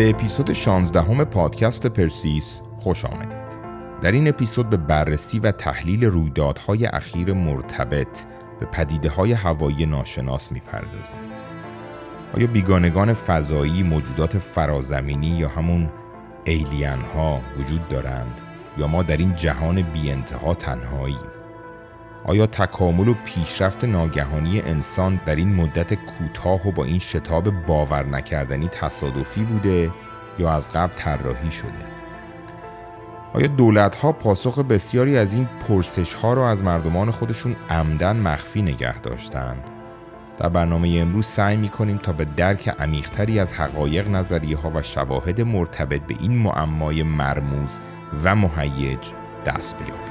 به اپیزود 16 همه پادکست پرسیس خوش آمدید. در این اپیزود به بررسی و تحلیل رویدادهای اخیر مرتبط به پدیده های هوایی ناشناس می‌پردازیم. آیا بیگانگان فضایی موجودات فرازمینی یا همون ایلین ها وجود دارند یا ما در این جهان بی انتها تنهایی؟ آیا تکامل و پیشرفت ناگهانی انسان در این مدت کوتاه و با این شتاب باور نکردنی تصادفی بوده یا از قبل طراحی شده؟ آیا دولت ها پاسخ بسیاری از این پرسش ها را از مردمان خودشون عمدن مخفی نگه داشتند؟ در برنامه امروز سعی می کنیم تا به درک عمیقتری از حقایق نظریه ها و شواهد مرتبط به این معمای مرموز و مهیج دست بیابیم.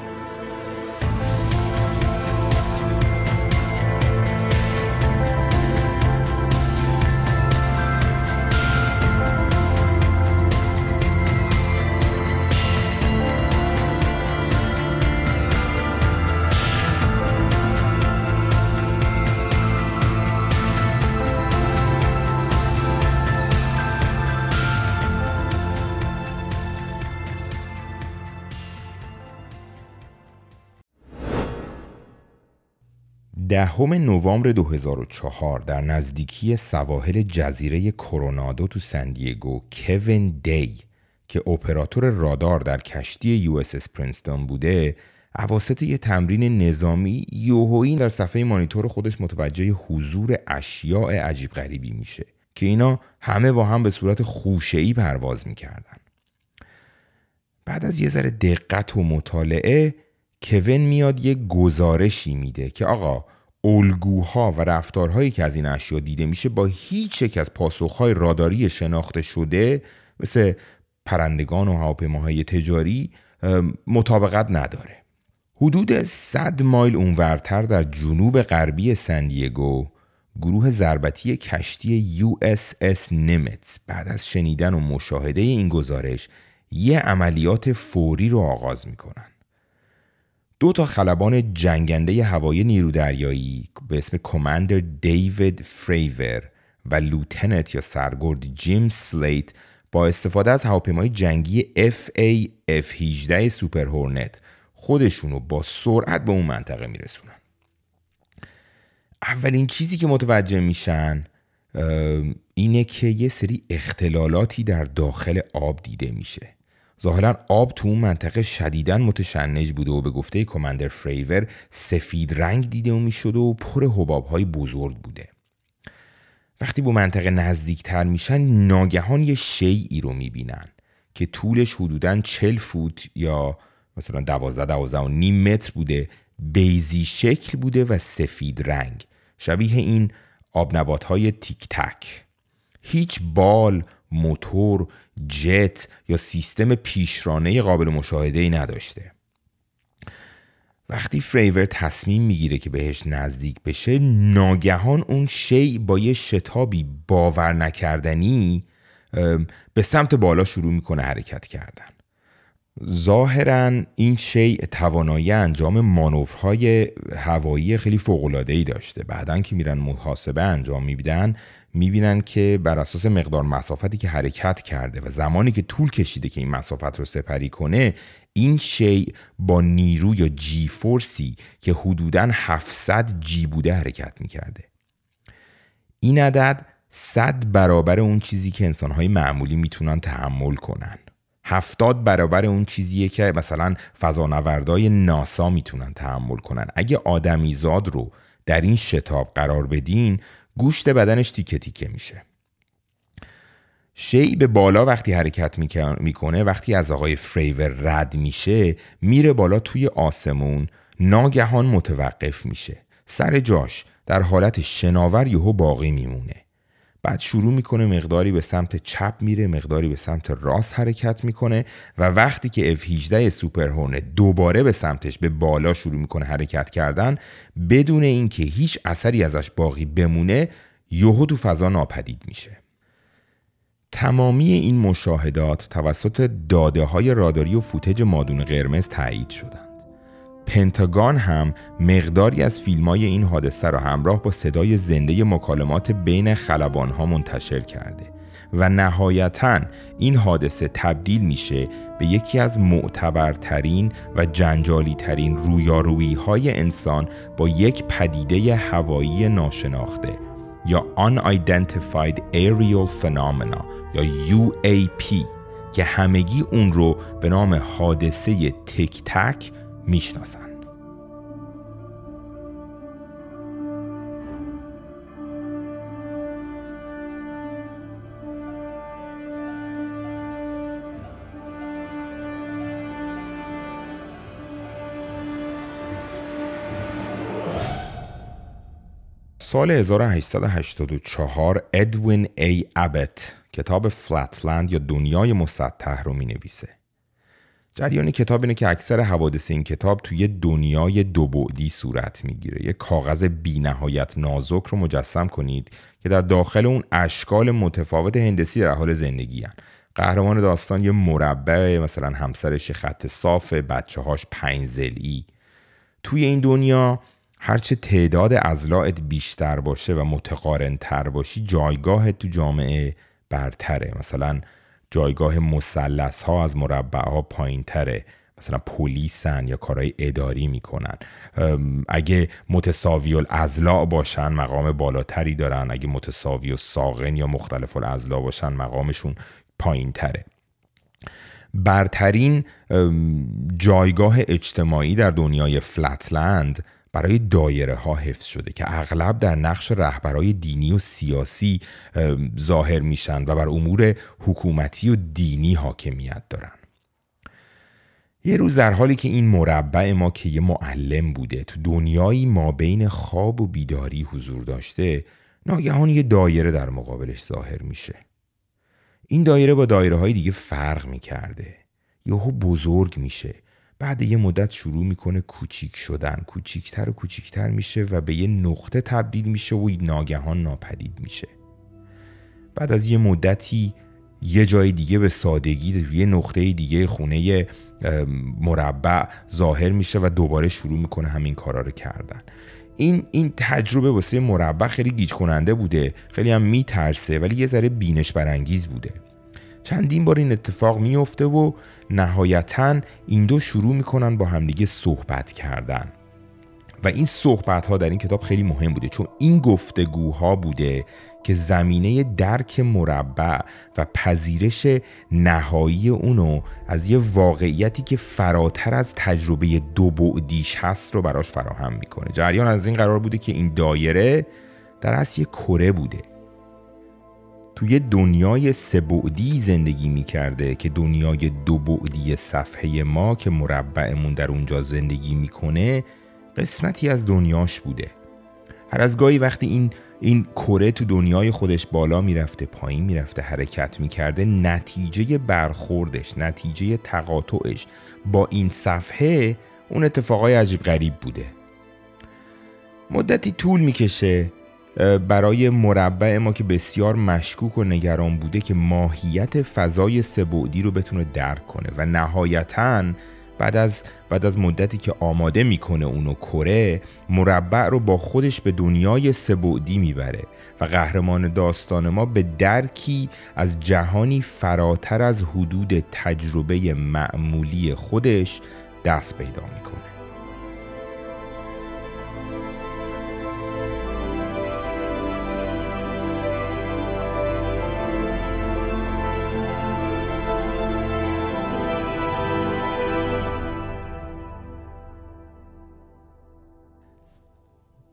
دهم نوامبر 2004 در نزدیکی سواحل جزیره کرونادو تو سندیگو کوین دی که اپراتور رادار در کشتی یو اس پرینستون بوده عواسط یه تمرین نظامی یوهویی در صفحه مانیتور خودش متوجه حضور اشیاء عجیب غریبی میشه که اینا همه با هم به صورت خوشه‌ای پرواز می‌کردن. بعد از یه ذره دقت و مطالعه کوین میاد یه گزارشی میده که آقا الگوها و رفتارهایی که از این اشیا دیده میشه با هیچ یک از پاسخهای راداری شناخته شده مثل پرندگان و هواپیماهای تجاری مطابقت نداره. حدود 100 مایل اونورتر در جنوب غربی سندیگو گروه ضربتی کشتی اس نمتس بعد از شنیدن و مشاهده این گزارش یه عملیات فوری رو آغاز می‌کنن. دو تا خلبان جنگنده هوایی نیرو دریایی به اسم Commander دیوید فریور و Lieutenant یا سرگرد جیم سلیت با استفاده از هواپیمای جنگی FA F18 Super Hornet خودشونو با سرعت به اون منطقه میرسونن. اولین چیزی که متوجه میشن اینه که یه سری اختلالاتی در داخل آب دیده میشه. ظاهرا آب تو اون منطقه شدیدا متشنج بوده و به گفته کماندر فریور سفید رنگ دیده و و پر حباب های بزرگ بوده. وقتی به منطقه نزدیکتر میشن ناگهان یه شیعی رو می‌بینن که طولش حدودا 40 فوت یا مثلا 12 12 و نیم متر بوده بیزی شکل بوده و سفید رنگ. شبیه این آب نبات های تیک تک. هیچ بال موتور جت یا سیستم پیشرانه قابل مشاهده ای نداشته. وقتی فریور تصمیم می‌گیره که بهش نزدیک بشه ناگهان اون شی با یه شتابی باور نکردنی به سمت بالا شروع می‌کنه حرکت کردن. ظاهرا این شی توانایی انجام مانورهای هوایی خیلی فوق‌العاده‌ای داشته. بعدا که میرن محاسبه انجام میدن می‌بینن که بر اساس مقدار مسافتی که حرکت کرده و زمانی که طول کشیده که این مسافت رو سپری کنه این شی با نیرو یا جی فورسی که حدوداً 700 جی بوده حرکت می‌کرده. این عدد 100 برابر اون چیزی که انسانهای معمولی می‌تونن تحمل کنن. هفتاد برابر اون چیزیه که مثلا فضانوردای ناسا می‌تونن تحمل کنن. اگه آدمیزاد رو در این شتاب قرار بدین گوشت بدنش تیکه تیکه میشه. شی به بالا وقتی حرکت می‌کنه وقتی از آقای فریور رد میشه میره بالا توی آسمون ناگهان متوقف میشه. سر جاش در حالت شناور یهو باقی میمونه. بعد شروع می‌کنه مقداری به سمت چپ میره مقداری به سمت راست حرکت می‌کنه و وقتی که F18 سوپر هورنت دوباره به سمتش به بالا شروع می‌کنه حرکت کردن بدون اینکه هیچ اثری ازش باقی بمونه یهو تو فضا ناپدید میشه تمامی این مشاهدات توسط داده های راداری و فوتج مادون قرمز تایید شدند. پنتاگان هم مقداری از فیلم های این حادثه را همراه با صدای زنده مکالمات بین خلبان ها منتشر کرده و نهایتا این حادثه تبدیل میشه به یکی از معتبرترین و جنجالی ترین رویارویی های انسان با یک پدیده هوایی ناشناخته یا Unidentified Aerial Phenomena یا UAP که همگی اون رو به نام حادثه تک تک می‌شناسن سال 1884 ادوین ای ابت کتاب فلتلند یا دنیای مسطح رو می نویسه. جریان کتاب اینه که اکثر حوادث این کتاب توی دنیای دو بعدی صورت می‌گیره. یه کاغذ بی نهایت نازک رو مجسم کنید که در داخل اون اشکال متفاوت هندسی در حال زندگی هن. قهرمان داستان یه مربع مثلا همسرش خط صاف بچه هاش پنج توی این دنیا هرچه تعداد ازلاعت بیشتر باشه و متقارن تر باشی جایگاه تو جامعه برتره مثلا جایگاه مسلس ها از مربع ها پایین تره مثلا پلیسن یا کارهای اداری می‌کنن. اگه متساوی الازلاع باشن مقام بالاتری دارن. اگه متساوی و ساقن یا مختلف الازلاع باشن مقامشون پایین تره برترین جایگاه اجتماعی در دنیای فلتلند برای دایره ها حفظ شده که اغلب در نقش رهبرای دینی و سیاسی ظاهر میشن و بر امور حکومتی و دینی حاکمیت دارن. یه روز در حالی که این مربع ما که یه معلم بوده تو دنیایی ما بین خواب و بیداری حضور داشته ناگهان یه دایره در مقابلش ظاهر میشه. این دایره با دایره های دیگه فرق می‌کرده. یهو بزرگ میشه. بعد یه مدت شروع می‌کنه کوچیک شدن. کوچیکتر و کوچیکتر میشه و به یه نقطه تبدیل میشه و ناگهان ناپدید میشه. بعد از یه مدتی یه جای دیگه به سادگی یه نقطه دیگه خونه مربع ظاهر میشه و دوباره شروع می‌کنه همین کارا رو کردن. این این تجربه واسه مربع خیلی گیج کننده بوده خیلی هم میترسه ولی یه ذره بینش برانگیز بوده. چندین بار این اتفاق میفته و نهایتا این دو شروع می‌کنن با همدیگه صحبت کردن. و این صحبت ها در این کتاب خیلی مهم بوده چون این گفتگوها بوده که زمینه درک مربع و پذیرش نهایی اونو از یه واقعیتی که فراتر از تجربه دو بعدیش هست رو براش فراهم می‌کنه. جریان از این قرار بوده که این دایره در اصل یه کره بوده. توی دنیای سه بعدی زندگی می کرده که دنیای دو بعدی صفحه ما که مربعمون در اونجا زندگی می‌کنه قسمتی از دنیاش بوده. هر از گاهی وقتی این این کره تو دنیای خودش بالا می‌رفته پایین می‌رفته حرکت می‌کرده نتیجه برخوردش نتیجه تقاطعش با این صفحه اون اتفاقای عجیب غریب بوده. مدتی طول می‌کشه برای مربع ما که بسیار مشکوک و نگران بوده که ماهیت فضای سبودی رو بتونه درک کنه و نهایتا بعد از بعد از مدتی که آماده می‌کنه اونو کره مربع رو با خودش به دنیای سبودی می‌بره و قهرمان داستان ما به درکی از جهانی فراتر از حدود تجربه معمولی خودش دست پیدا می‌کنه.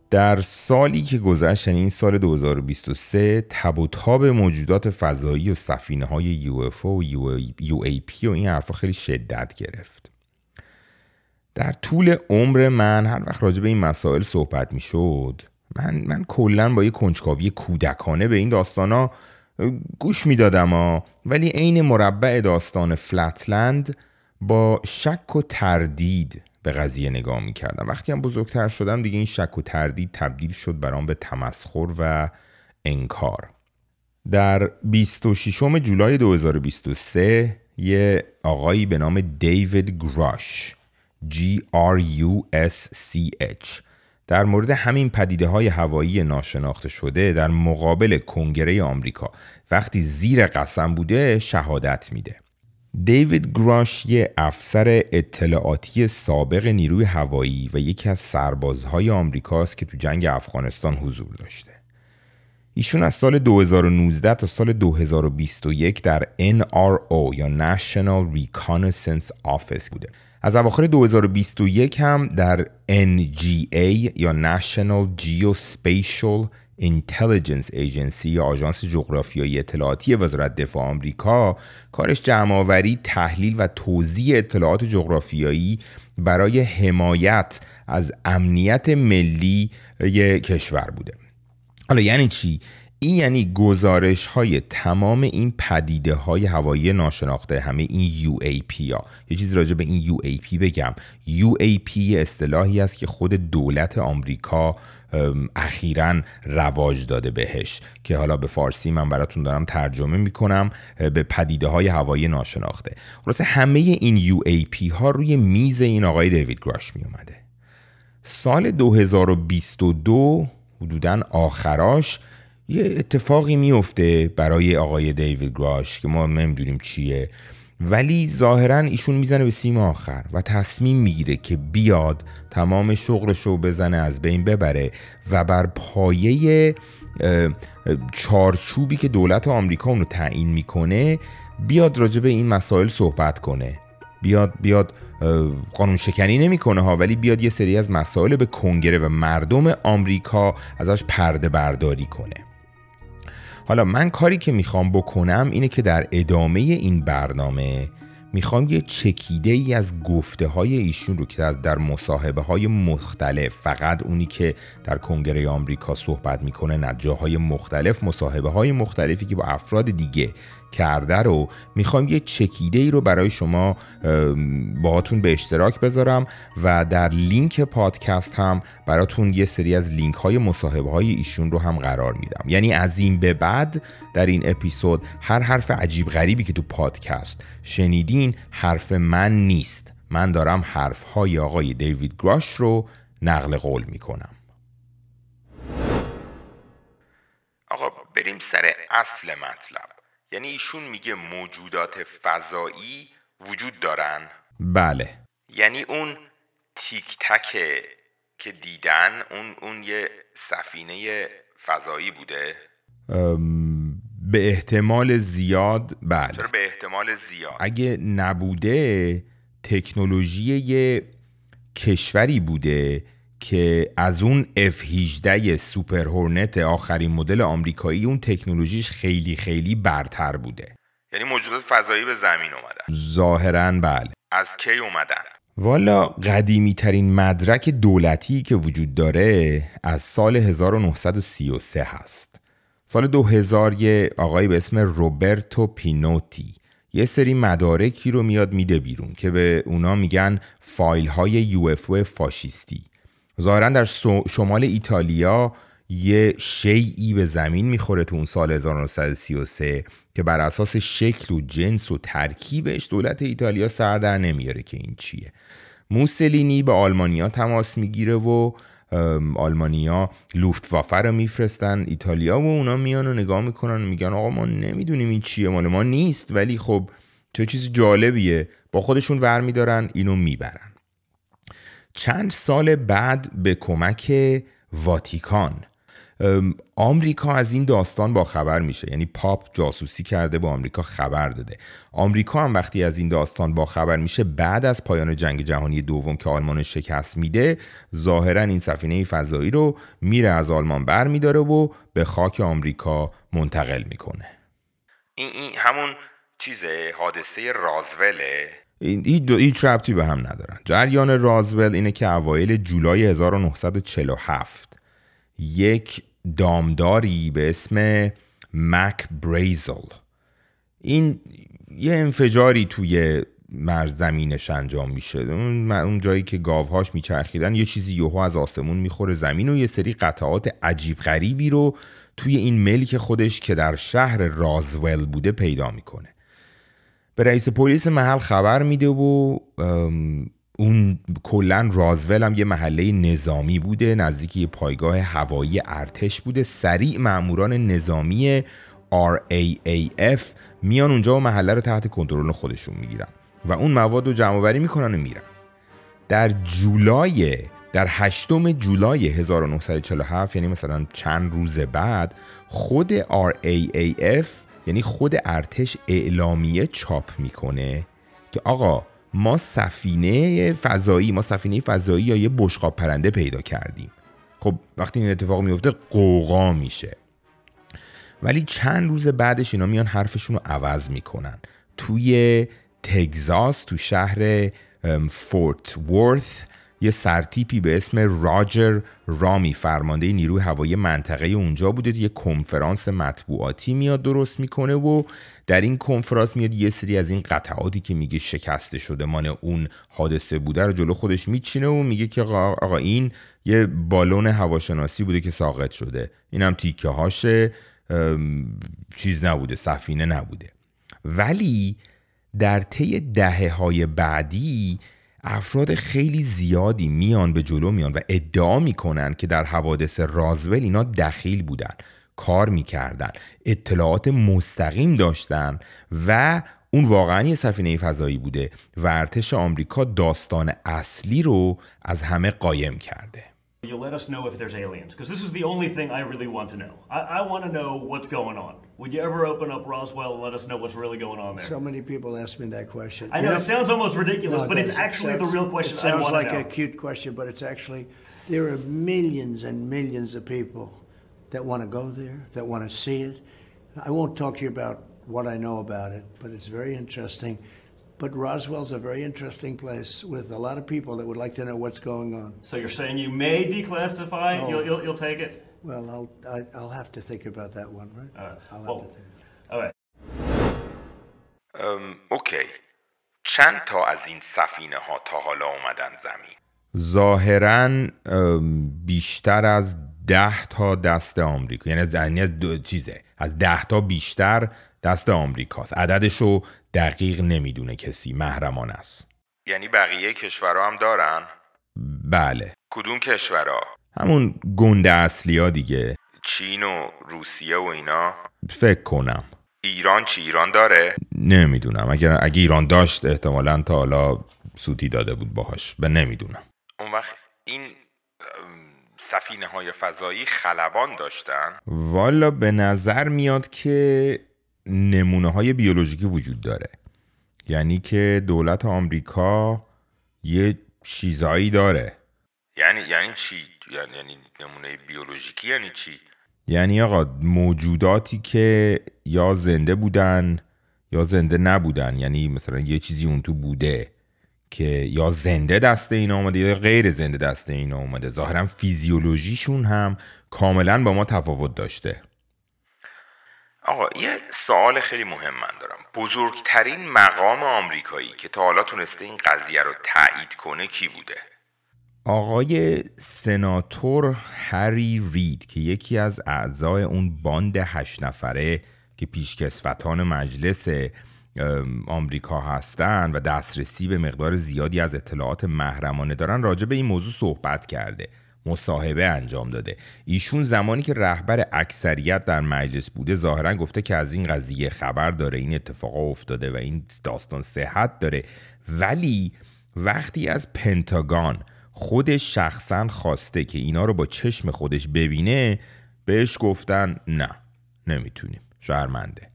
در سالی که گذشت یعنی این سال 2023 تب و تاب موجودات فضایی و سفینه های UFO و UAP و این حرفا خیلی شدت گرفت. در طول عمر من هر وقت راجع به این مسائل صحبت می شد من, من کلا با یه کنجکاوی کودکانه به این داستانا گوش می‌دادم ولی عین مربع داستان فلتلند با شک و تردید به قضیه نگاه می‌کردم. وقتی هم بزرگتر شدم دیگه این شک و تردید تبدیل شد برام به تمسخر و انکار. در 26 جولای 2023 یه آقایی به نام دیوید گراش G R U S C H در مورد همین پدیده های هوایی ناشناخته شده در مقابل کنگره آمریکا وقتی زیر قسم بوده شهادت میده. دیوید گراش یه افسر اطلاعاتی سابق نیروی هوایی و یکی از سربازهای آمریکاست که تو جنگ افغانستان حضور داشته. ایشون از سال 2019 تا سال 2021 در NRO یا National Reconnaissance Office بوده. از اواخر 2021 هم در NGA یا National Geospatial Intelligence Agency یا آژانس جغرافیایی اطلاعاتی وزارت دفاع آمریکا کارش جمعآوری تحلیل و توزیع اطلاعات جغرافیایی برای حمایت از امنیت ملی کشور بوده. حالا یعنی چی؟ این یعنی گزارش های تمام این پدیده های هوایی ناشناخته همه این UAP ها. یه چیزی راجع به این UAP بگم. UAP اصطلاحی است که خود دولت آمریکا اخیرا رواج داده بهش که حالا به فارسی من براتون دارم ترجمه می‌کنم به پدیده های هوایی ناشناخته. خلاصه همه این UAP ها روی میز این آقای دیوید گراش می اومده سال 2022 حدودا آخراش یه اتفاقی میفته برای آقای دیوید گراش که ما نمی‌دونیم چیه. ولی ظاهرا ایشون می‌زنه به سیم آخر و تصمیم می‌گیره که بیاد تمام شغلش رو بزنه از بین ببره و بر پایه چارچوبی که دولت آمریکا اونو تعیین می‌کنه بیاد راجع به این مسائل صحبت کنه. بیاد بیاد قانون شکنی نمی‌کنه ها ولی بیاد یه سری از مسائل به کنگره و مردم آمریکا ازش پرده برداری کنه. حالا من کاری که می‌خوام بکنم اینه که در ادامه این برنامه می‌خوام یه چکیده ای از گفته های ایشون رو که در مصاحبه های مختلف فقط اونی که در کنگره آمریکا صحبت می‌کنه نه جاهای مختلف مصاحبه های مختلفی که با افراد دیگه کرده رو می‌خوام یه چکیده ای رو برای شما باهاتون به اشتراک بذارم و در لینک پادکست هم براتون یه سری از لینک های مصاحبه های ایشون رو هم قرار میدم. یعنی از این به بعد در این اپیزود هر حرف عجیب غریبی که تو پادکست شنیدین حرف من نیست. من دارم حرف های آقای دیوید گراش رو نقل قول می‌کنم. آقا بریم سر اصل مطلب. یعنی ایشون میگه موجودات فضایی وجود دارن. بله. یعنی اون تیک تکه که دیدن اون اون یه سفینه فضایی بوده. به احتمال زیاد بله. چرا به احتمال زیاد؟ اگه نبوده تکنولوژی یه کشوری بوده که از اون F18 سوپر هورنت آخرین مدل آمریکایی اون تکنولوژیش خیلی خیلی برتر بوده. یعنی موجودات فضایی به زمین اومدن. ظاهرا بله. از کی اومدن؟ والا قدیمی ترین مدرک دولتی که وجود داره از سال 1933 هست. سال 2000 یه آقای به اسم روبرتو پینوتی یه سری مدارکی رو میاد میده بیرون که به اونا میگن فایل های یو فاشیستی. ظاهرا در شمال ایتالیا یه شیعی به زمین می‌خوره تو اون سال 1933 که بر اساس شکل و جنس و ترکیبش دولت ایتالیا سر در نمیاره که این چیه. موسلینی به آلمانیا تماس می‌گیره و آلمانیا وافر رو میفرستن ایتالیا و اونا میان و نگاه می‌کنن و میگن آقا ما نمی‌دونیم این چیه مال ما نیست ولی خب چه چیز جالبیه. با خودشون ور میدارن اینو می‌برن. چند سال بعد به کمک واتیکان. آمریکا از این داستان با خبر میشه. یعنی پاپ جاسوسی کرده به آمریکا خبر داده. آمریکا هم وقتی از این داستان با خبر میشه بعد از پایان جنگ جهانی دوم که آلمان شکست میده ظاهرا این سفینه فضایی رو میره از آلمان بر میداره و به خاک آمریکا منتقل می‌کنه. این, این همون چیزه حادثه رازوله. این هیچ ربطی به هم ندارن. جریان رازول اینه که اوایل جولای 1947 یک دامداری به اسم مک بریزل. این یه انفجاری توی مرز زمینش انجام میشه. اون, جایی که گاوهاش میچرخیدن یه چیزی یهو از آسمون می‌خوره زمین و یه سری قطعات عجیب غریبی رو توی این ملک خودش که در شهر رازول بوده پیدا می‌کنه. به رئیس پلیس محل خبر میده و اون کلا رازول هم یه محله نظامی بوده نزدیک یه پایگاه هوایی ارتش بوده. سریع ماموران نظامی RAAF میان اونجا و محله رو تحت کنترل خودشون می‌گیرن و اون مواد رو جمع آوری می‌کنن و میرن. در جولای در هشتم جولای 1947 یعنی مثلا چند روز بعد خود RAAF یعنی خود ارتش اعلامیه چاپ می‌کنه که آقا ما سفینه فضایی ما سفینه فضایی یا یه بشقاب پرنده پیدا کردیم. خب وقتی این اتفاق میفته قوقا میشه. ولی چند روز بعدش اینا میان حرفشون رو عوض می‌کنن. توی تگزاس تو شهر فورت ورث یه سرتیپی به اسم راجر رامی فرمانده نیروی هوایی منطقه اونجا بوده. یه کنفرانس مطبوعاتی میاد درست می‌کنه و در این کنفرانس میاد یه سری از این قطعاتی که میگه شکسته شده مان اون حادثه بوده رو جلو خودش میچینه و میگه که آقا این یه بالون هواشناسی بوده که ساقط شده. اینم تیکه هاش چیز نبوده سفینه نبوده. ولی در طی دهه های بعدی افراد خیلی زیادی میان به جلو میان و ادعا می‌کنن که در حوادث رازول اینا دخیل بودن کار می‌کردن اطلاعات مستقیم داشتن و اون واقعا یه سفینه فضایی بوده و ارتش آمریکا داستان اصلی رو از همه قایم کرده. You'll let us know if there's aliens, because this is the only thing I really want to know. I, I want to know what's going on. Would you ever open up Roswell and let us know what's really going on there? So many people ask me that question. I know, it sounds almost ridiculous, no, but it's actually the real question sounds I want like to know. a cute question, but it's actually there are millions and millions of people that want to go there, that want to see it. I won't talk to you about what I know about it, but it's very interesting. But Roswell's a very interesting place with a lot of people that would like to know what's going on. So you're saying you may declassify? Oh. You'll, you'll, you'll, take it? Well, I'll, I, will i will have to think about that one, right? All right. I'll well, have to think. All right. Um, اوکی چند تا از این سفینه ها تا حالا اومدن زمین ظاهرا بیشتر از ده تا دست آمریکا یعنی از یعنی دو چیزه از ده تا بیشتر دست آمریکاست. عددش رو دقیق نمی‌دونه کسی. محرمان است. یعنی بقیه کشورها هم دارن؟ بله. کدوم کشورها؟ همون گنده اصلی ها دیگه. چین و روسیه و اینا؟ فکر کنم. ایران چی؟ ایران داره؟ نمی‌دونم. اگر اگه ایران داشت احتمالا تا حالا سوتی داده بود باهاش. به نمی‌دونم. اون وقت این سفینه های فضایی خلبان داشتن؟ والا به نظر میاد که نمونه های بیولوژیکی وجود داره. یعنی که دولت آمریکا یه چیزایی داره. یعنی یعنی چی؟ یعنی, یعنی نمونه بیولوژیکی یعنی چی؟ یعنی آقا موجوداتی که یا زنده بودن یا زنده نبودن. یعنی مثلا یه چیزی اون تو بوده که یا زنده دسته این آمده یا غیر زنده دسته این آمده ظاهرا فیزیولوژیشون هم کاملا با ما تفاوت داشته. آقا یه سوال خیلی مهم من دارم. بزرگترین مقام آمریکایی که تا حالا تونسته این قضیه رو تایید کنه کی بوده؟ آقای سناتور هری رید که یکی از اعضای اون باند هشت نفره که پیشکسوتان مجلس آمریکا هستند و دسترسی به مقدار زیادی از اطلاعات محرمانه دارن راجع به این موضوع صحبت کرده. مصاحبه انجام داده. ایشون زمانی که رهبر اکثریت در مجلس بوده ظاهرا گفته که از این قضیه خبر داره این اتفاق افتاده و این داستان صحت داره. ولی وقتی از پنتاگان خودش شخصا خواسته که اینا رو با چشم خودش ببینه بهش گفتن نه نمی‌تونیم. شرمنده.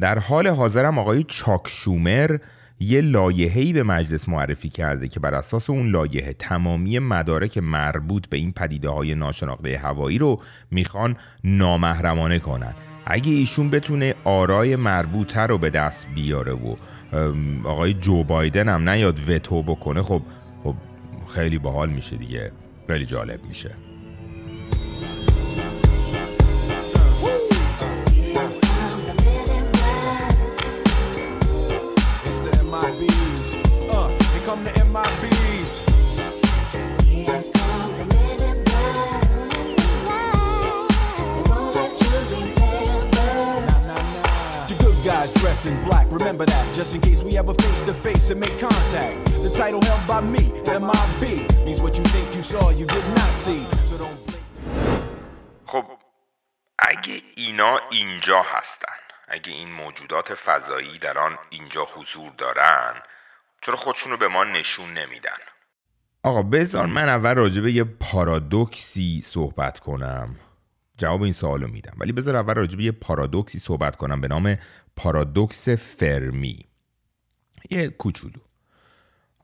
در حال حاضرم آقای چاک شومر یه لایحه‌ای به مجلس معرفی کرده که بر اساس اون لایحه تمامی مدارک مربوط به این پدیده های ناشناخته هوایی رو می‌خوان نامحرمانه کنن. اگه ایشون بتونه آرای مربوطه رو به دست بیاره و آقای جو بایدن هم نیاد وتو بکنه خب خب خیلی باحال میشه دیگه. خیلی جالب میشه. Just in case we ever face to face and make contact. The title held by me, MIB, means what you think you saw, you did not see. So don't خب اگه اینا اینجا هستن اگه این موجودات فضایی در آن اینجا حضور دارن چرا خودشونو به ما نشون نمیدن؟ آقا بذار من اول راجع به یه پارادوکسی صحبت کنم. جواب این سوالو میدم. ولی بذار اول راجع به یه پارادوکسی صحبت کنم به نام پارادوکس فرمی. یه کوچولو.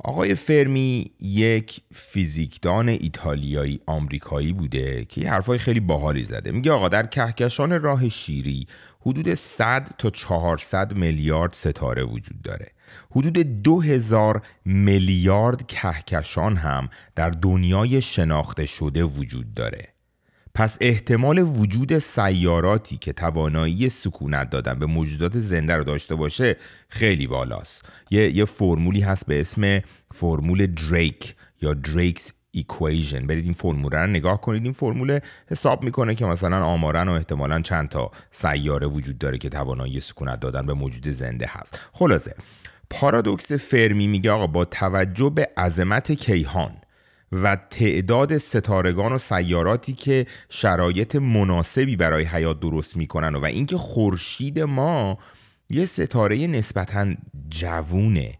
آقای فرمی یک فیزیکدان ایتالیایی آمریکایی بوده که یه حرفای خیلی باحالی زده. میگه آقا در کهکشان راه شیری حدود 100 تا 400 میلیارد ستاره وجود داره. حدود 2000 میلیارد کهکشان هم در دنیای شناخته شده وجود داره. پس احتمال وجود سیاراتی که توانایی سکونت دادن به موجودات زنده رو داشته باشه خیلی بالاست. یه, یه فرمولی هست به اسم فرمول دریک یا Drake's Equation برید این فرمول رو نگاه کنید. این فرمول حساب می‌کنه که مثلا آماراً و احتمالا چند تا سیاره وجود داره که توانایی سکونت دادن به موجود زنده هست. خلاصه پارادوکس فرمی میگه آقا با توجه به عظمت کیهان و تعداد ستارگان و سیاراتی که شرایط مناسبی برای حیات درست می‌کنن و اینکه خورشید ما یه ستاره نسبتا جوونه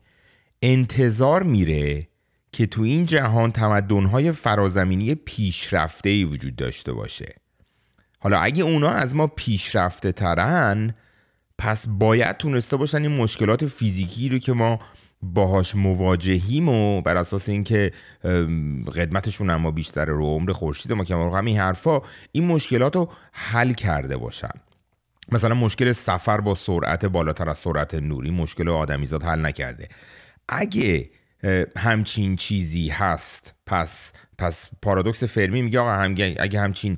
انتظار میره که تو این جهان تمدنهای فرازمینی پیشرفته وجود داشته باشه. حالا اگه اونا از ما پیشرفته ترن پس باید تونسته باشن این مشکلات فیزیکی رو که ما باهاش مواجهیم و بر اساس اینکه قدمتشون اما بیشتر رو عمر خورشید ما که همین حرفا این مشکلات رو حل کرده باشن. مثلا مشکل سفر با سرعت بالاتر از سرعت نوری مشکل آدمیزاد حل نکرده. اگه همچین چیزی هست پس پس پارادوکس فرمی میگه آقا اگه همچین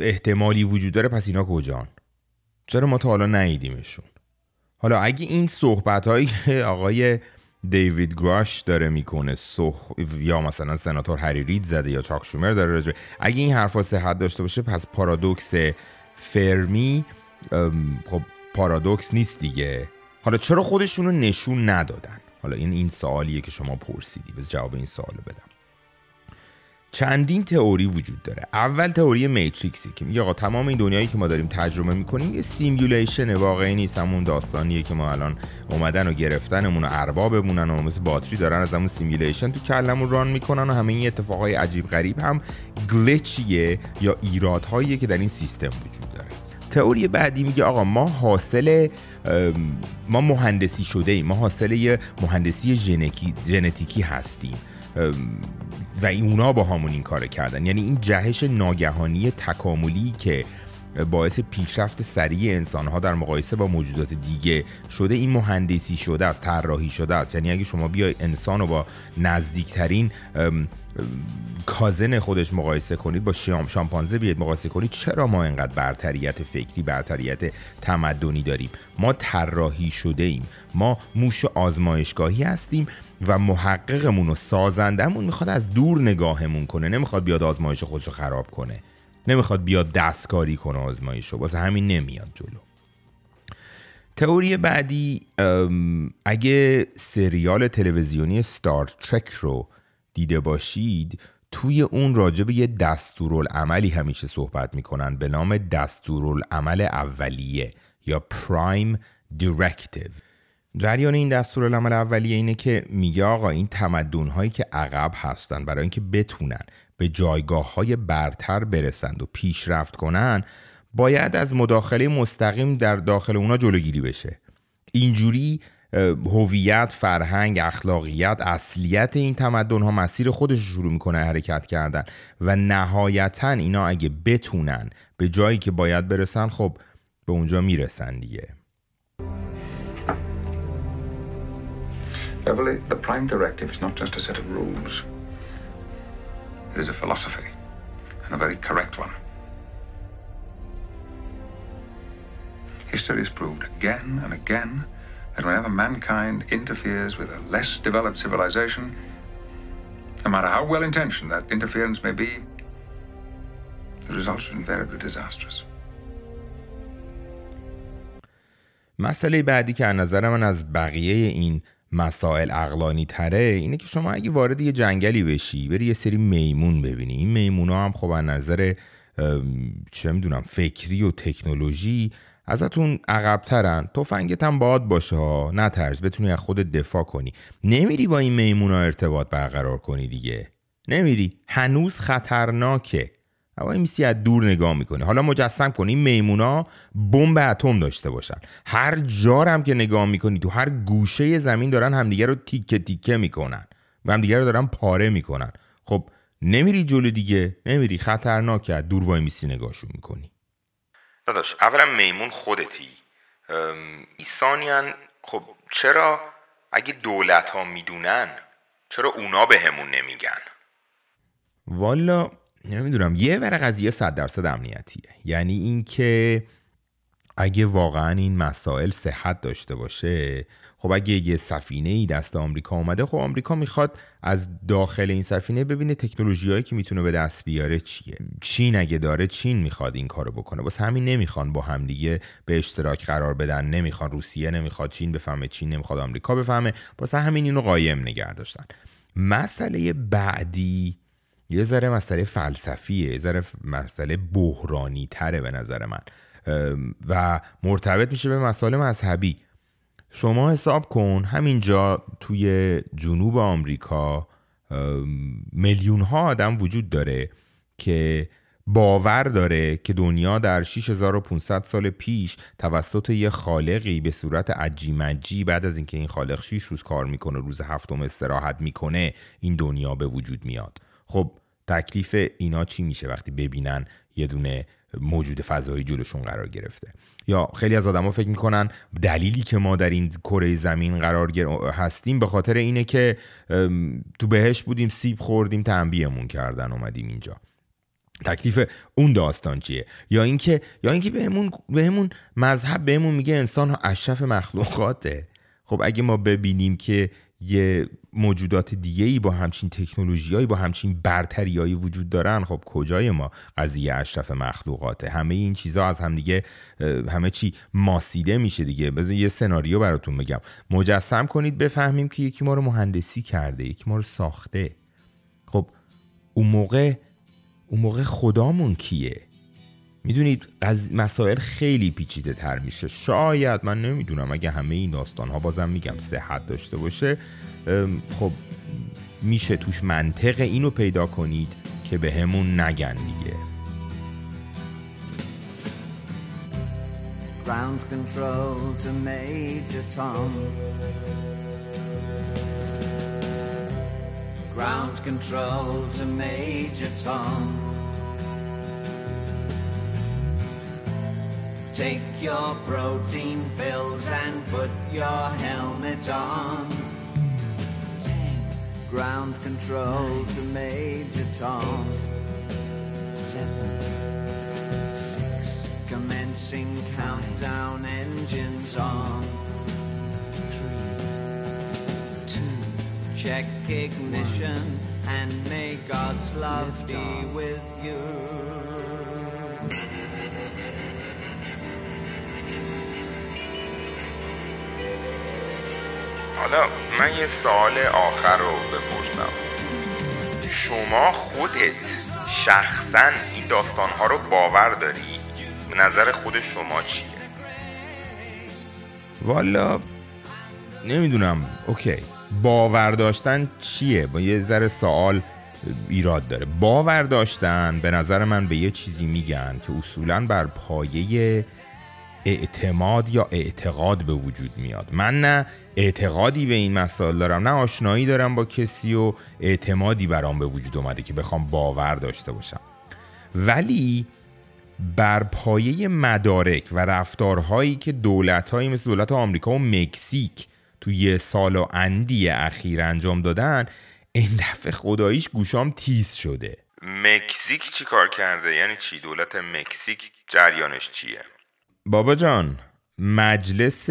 احتمالی وجود داره پس اینا کجان؟ چرا ما تا حالا ندیدیمشون؟ حالا اگه این صحبت هایی آقای دیوید گراش داره می‌کنه صح... یا مثلا سناتور هری رید زده یا چاک شومر داره راجبه اگه این حرفا صحت داشته باشه پس پارادوکس فرمی خب پارادوکس نیست دیگه. حالا چرا خودشونو نشون ندادن؟ حالا این این سوالیه که شما پرسیدی. پس جواب این سوال بدم. چندین تئوری وجود داره. اول تئوری Matrix ی که میگه آقا تمام این دنیایی که ما داریم تجربه می‌کنیم یه simulation واقعی نیست. همون داستانیه که ما الان اومدن و گرفتنمون و اربابمونن و مثل باتری دارن از همون simulation تو کله‌مون run می‌کنن و همه این اتفاقای عجیب غریب هم glitch ه یا ایرادهاییه که در این سیستم وجود داره. تئوری بعدی میگه آقا ما حاصل ما مهندسی شده ایم ما حاصل یه مهندسی ژنتیکی هستیم. و اونا با همون این کار کردن. یعنی این جهش ناگهانی تکاملی که باعث پیشرفت سریع انسانها در مقایسه با موجودات دیگه شده این مهندسی شده است طراحی شده است. یعنی اگه شما بیای انسان رو با نزدیکترین کازن خودش مقایسه کنید با شام شامپانزه بیاید مقایسه کنید. چرا ما اینقدر برتریت فکری برتریت تمدنی داریم؟ ما طراحی شده ایم. ما موش آزمایشگاهی هستیم و محققمون و سازندمون می‌خواد از دور نگاهمون کنه. نمی‌خواد بیاد آزمایش خودش رو خراب کنه. نمی‌خواد بیاد دستکاری کنه آزمایش رو واسه همین نمیاد جلو. تئوری بعدی اگه سریال تلویزیونی ستار ترک رو دیده باشید توی اون راجع به یه دستورالعملی همیشه صحبت می‌کنن به نام دستورالعمل اولیه یا پرایم دیرکتیو جریان این دستورالعمل اولیه اینه که میگه آقا این تمدن هایی که عقب هستن برای اینکه بتونن به جایگاه های برتر برسند و پیشرفت کنن باید از مداخله مستقیم در داخل اونا جلوگیری بشه. اینجوری هویت فرهنگ اخلاقیت اصلیت این تمدن ها مسیر خودش شروع می‌کنه حرکت کردن و نهایتا اینا اگه بتونن به جایی که باید برسن خب به اونجا می‌رسن دیگه Beverly, the Prime Directive is not just a set of rules. It is a philosophy, and a very correct one. History has proved again and again that whenever mankind interferes with a less developed civilization, no matter how well intentioned that interference may be, the results are invariably disastrous. مسئله بعدی که از نظر من از بقیه این مسائل اقلانی تره اینه که شما اگه وارد یه جنگلی بشی بری یه سری میمون ببینی این میمون ها هم خب از نظر چه می‌دونم فکری و تکنولوژی ازتون عقبترن. تفنگت هم باد باشه ها. نترس بتونی از خودت دفاع کنی. نمیری با این میمونا ارتباط برقرار کنی دیگه. نمیری. هنوز خطرناکه. هوای میسی از دور نگاه می‌کنی. حالا مجسم کنی میمونا بمب اتم داشته باشن. هر جارم که نگاه می‌کنی تو هر گوشه زمین دارن همدیگه رو تیکه تیکه می‌کنن. و همدیگه رو دارن پاره می‌کنن. خب نمیری جلو دیگه. نمیری. خطرناکه. دور وای میسی نگاهشون می‌کنی. داداش اولا میمون خودتی. ایسانیان خب چرا اگه دولت ها می‌دونن چرا اونا به همون نمیگن؟ والا نمی‌دونم یه ور قضیه صد درصد امنیتیه. یعنی اینکه اگه واقعا این مسائل صحت داشته باشه خب اگه یه سفینه ای دست آمریکا اومده خب آمریکا می‌خواد از داخل این سفینه ببینه تکنولوژی هایی که می‌تونه به دست بیاره چیه. چین اگه داره چین می‌خواد این کارو بکنه. واسه همین نمی‌خوان با همدیگه به اشتراک قرار بدن. نمی‌خوان روسیه نمی‌خواد چین بفهمه چین نمی‌خواد آمریکا بفهمه. واسه همین اینو قایم نگه داشتن. مسئله بعدی یه ذره مسئله فلسفیه یه ذره مسئله بحرانی تره به نظر من. و مرتبط میشه به مسائل مذهبی. شما حساب کن همینجا توی جنوب آمریکا میلیون ها آدم وجود داره که باور داره که دنیا در 6500 سال پیش توسط یه خالقی به صورت عجی بعد از اینکه این خالق 6 روز کار می‌کنه روز هفتم استراحت می‌کنه این دنیا به وجود میاد. خب تکلیف اینا چی میشه وقتی ببینن یه دونه موجود فضایی جلوشون قرار گرفته. یا خیلی از آدما فکر می‌کنن دلیلی که ما در این کره زمین قرار هستیم به خاطر اینه که تو بهش بودیم سیب خوردیم تنبیهمون کردن اومدیم اینجا. تکلیف اون داستان چیه؟ یا اینکه یا اینکه بهمون بهمون مذهب بهمون میگه انسان اشرف مخلوقاته. خب اگه ما ببینیم که یه موجودات دیگه ای با همچین تکنولوژیایی با همچین برتریایی وجود دارن. خب کجای ما؟ قضیه اشرف مخلوقاته. همه این چیزها از همدیگه همه چی ماسیده میشه دیگه. بذار یه سناریو براتون بگم. مجسم کنید بفهمیم که یکی ما رو مهندسی کرده یکی ما رو ساخته. خب اون موقع اون موقع خدامون کیه؟ می‌دونید از مسائل خیلی پیچیده تر میشه. شاید من نمی‌دونم اگه همه این داستان ها بازم میگم صحت داشته باشه خب میشه توش منطق اینو پیدا کنید که به همون نگن دیگه. Ground control to Major Tom. Ground control to Major Tom. Take your protein pills and put your helmet on Ground control to Major Tom. Eight, seven, six. Commencing countdown, engines on. Three, two. Check ignition and may God's love be with you. حالا من یه سال آخر رو بپرسم. شما خودت شخصا این داستان ها رو باور داری؟ به نظر خود شما چیه؟ والا نمی‌دونم. اوکی. باور داشتن چیه؟ با یه ذره سوال ایراد داره. باور داشتن به نظر من به یه چیزی میگن که اصولا بر پایه اعتماد یا اعتقاد به وجود میاد من نه اعتقادی به این مسائل دارم نه آشنایی دارم با کسی و اعتمادی برام به وجود اومده که بخوام باور داشته باشم ولی بر پایه مدارک و رفتارهایی که دولتهایی مثل دولت آمریکا و مکزیک توی یه سال و اندی اخیر انجام دادن این دفعه خداییش گوشام تیز شده مکزیک چی کار کرده؟ یعنی چی؟ دولت مکزیک جریانش چیه؟ بابا جان مجلس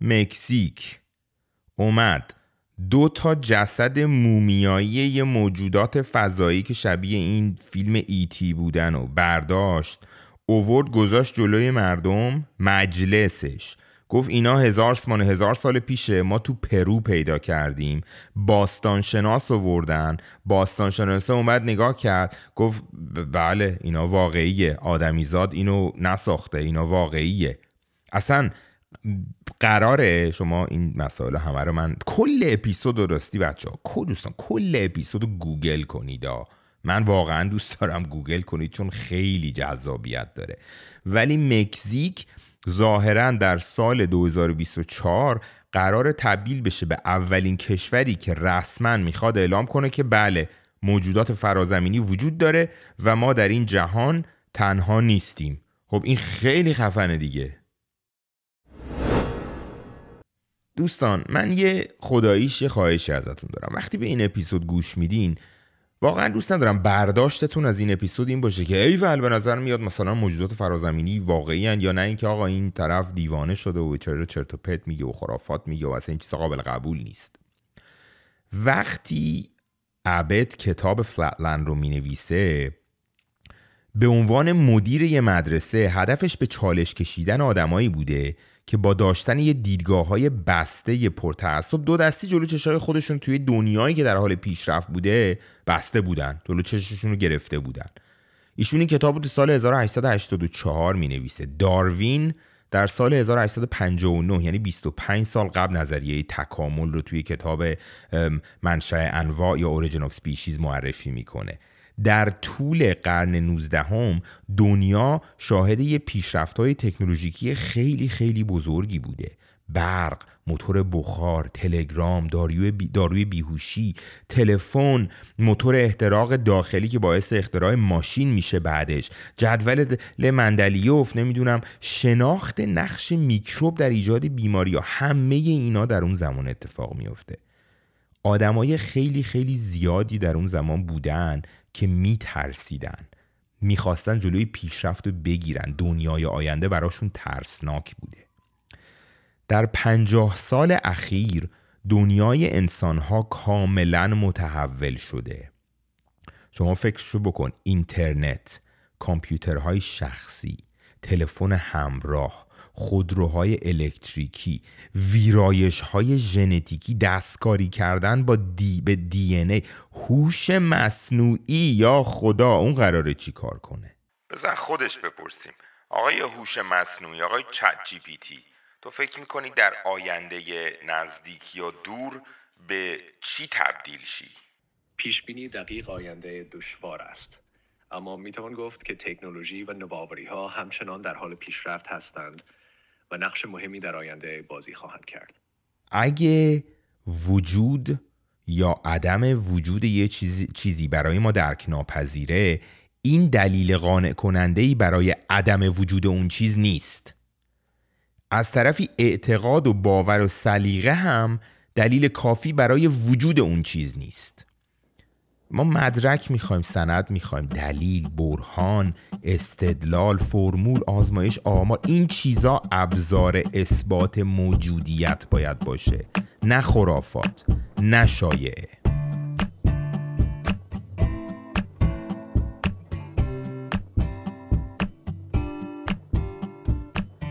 مکزیک اومد. دو تا جسد مومیایی یه موجودات فضایی که شبیه این فیلم ایتی بودن و برداشت اوورد گذاشت جلوی مردم مجلسش. گفت اینا هزار سمان هزار سال پیشه. ما تو پرو پیدا کردیم. باستان شناس آوردن. باستان شناس اومد نگاه کرد. گفت بله اینا واقعیه. آدمیزاد اینو نساخته اینا واقعیه. اصلا قراره شما این مسائل همه رو من کل اپیزود درستی بچه ها دوستان کل اپیزود گوگل کنید من واقعا دوست دارم گوگل کنید چون خیلی جذابیت داره. ولی مکزیک ظاهرا در سال 2024 قرار تبدیل بشه به اولین کشوری که رسما می‌خواد اعلام کنه که بله موجودات فرازمینی وجود داره و ما در این جهان تنها نیستیم. خب این خیلی خفنه دیگه. دوستان من یه خداییش یه خواهشی ازتون دارم. وقتی به این اپیزود گوش میدین واقعا دوست ندارم برداشتتون از این اپیزود این باشه که ایول به نظر میاد مثلا موجودات فرازمینی واقعی هن یا نه اینکه آقا این طرف دیوانه شده و چرا چرت و پرت میگه و خرافات میگه و اصلا این چیز قابل قبول نیست. وقتی عبد کتاب فلتلند رو می‌نویسه به عنوان مدیر یه مدرسه هدفش به چالش کشیدن آدمایی بوده که با داشتن یه دیدگاه های بسته پرتعصب دو دستی جلو چشای خودشون توی دنیایی که در حال پیشرفت بوده بسته بودن جلو چششون رو گرفته بودن. ایشون این کتاب رو تو سال 1884 می نویسه داروین در سال 1859 یعنی 25 سال قبل نظریه تکامل رو توی کتاب منشأ انواع یا اوريجين اف سپیشیز معرفی می‌کنه. در طول قرن 19 هم دنیا شاهد یه پیشرفت های تکنولوژیکی خیلی خیلی بزرگی بوده. برق، موتور بخار، تلگرام، داروی, بی، داروی بیهوشی، تلفن، موتور احتراق داخلی که باعث اختراع ماشین میشه بعدش، جدول مندلیوف، نمی‌دونم شناخت نقش میکروب در ایجاد بیماری ها. همه اینا در اون زمان اتفاق میفته. آدمای خیلی خیلی زیادی در اون زمان بودن. که میترسیدن می‌خواستن جلوی پیشرفت رو بگیرن. دنیای آینده براشون ترسناک بوده. در پنجاه سال اخیر دنیای انسانها کاملا متحول شده. شما فکرشو بکن اینترنت کامپیوترهای شخصی تلفن همراه خودروهای الکتریکی ویرایش های ژنتیکی دستکاری کردن با دی به دی ای. هوش مصنوعی یا خدا اون قراره چی کار کنه؟ بزن خودش بپرسیم. آقای هوش مصنوعی آقای چت جی پی تی تو فکر می‌کنی در آینده نزدیک یا دور به چی تبدیل شی؟ پیش بینی دقیق آینده دشوار است. اما می‌توان گفت که تکنولوژی و نوآوری ها همچنان در حال پیشرفت هستند. و نقش مهمی در آینده بازی خواهند کرد. اگه وجود یا عدم وجود یه چیزی, برای ما درک ناپذیره این دلیل قانع کننده ای برای عدم وجود اون چیز نیست. از طرفی اعتقاد و باور و سلیقه هم دلیل کافی برای وجود اون چیز نیست. ما مدرک می‌خوایم سند می‌خوایم دلیل برهان استدلال فرمول آزمایش آما این چیزا ابزار اثبات موجودیت باید باشه. نه خرافات نه شایعه.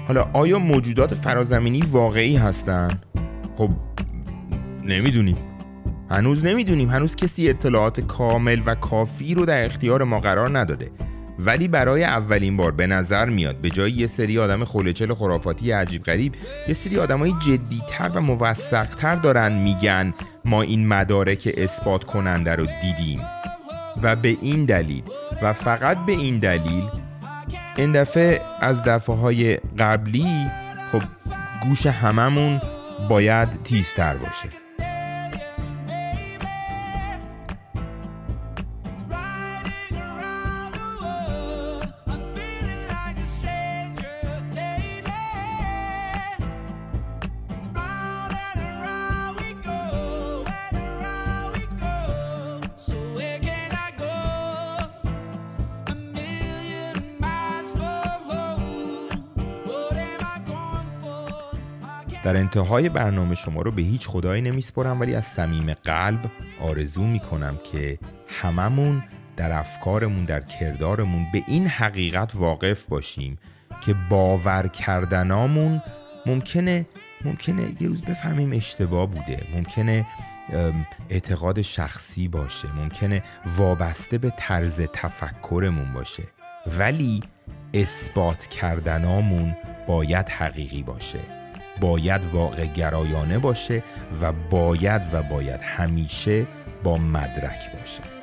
حالا آیا موجودات فرازمینی واقعی هستند؟ خب نمی‌دونیم. هنوز نمی‌دونیم هنوز کسی اطلاعات کامل و کافی رو در اختیار ما قرار نداده. ولی برای اولین بار به نظر میاد به جای یه سری آدم خولچل خرافاتی عجیب غریب یه سری آدمای جدیتر و موثقتر دارن میگن ما این مدارک اثبات کننده رو دیدیم. و به این دلیل و فقط به این دلیل این دفعه از دفعه های قبلی خب گوش هممون باید تیزتر باشه. انتهای برنامه شما رو به هیچ خدایی نمیسپرم ولی از صمیم قلب آرزو می‌کنم که هممون در افکارمون در کردارمون به این حقیقت واقف باشیم که باور کردنامون ممکنه ممکنه یه روز بفهمیم اشتباه بوده ممکنه اعتقاد شخصی باشه ممکنه وابسته به طرز تفکرمون باشه. ولی اثبات کردنامون باید حقیقی باشه. باید واقع گرایانه باشه و باید و باید همیشه با مدرک باشه.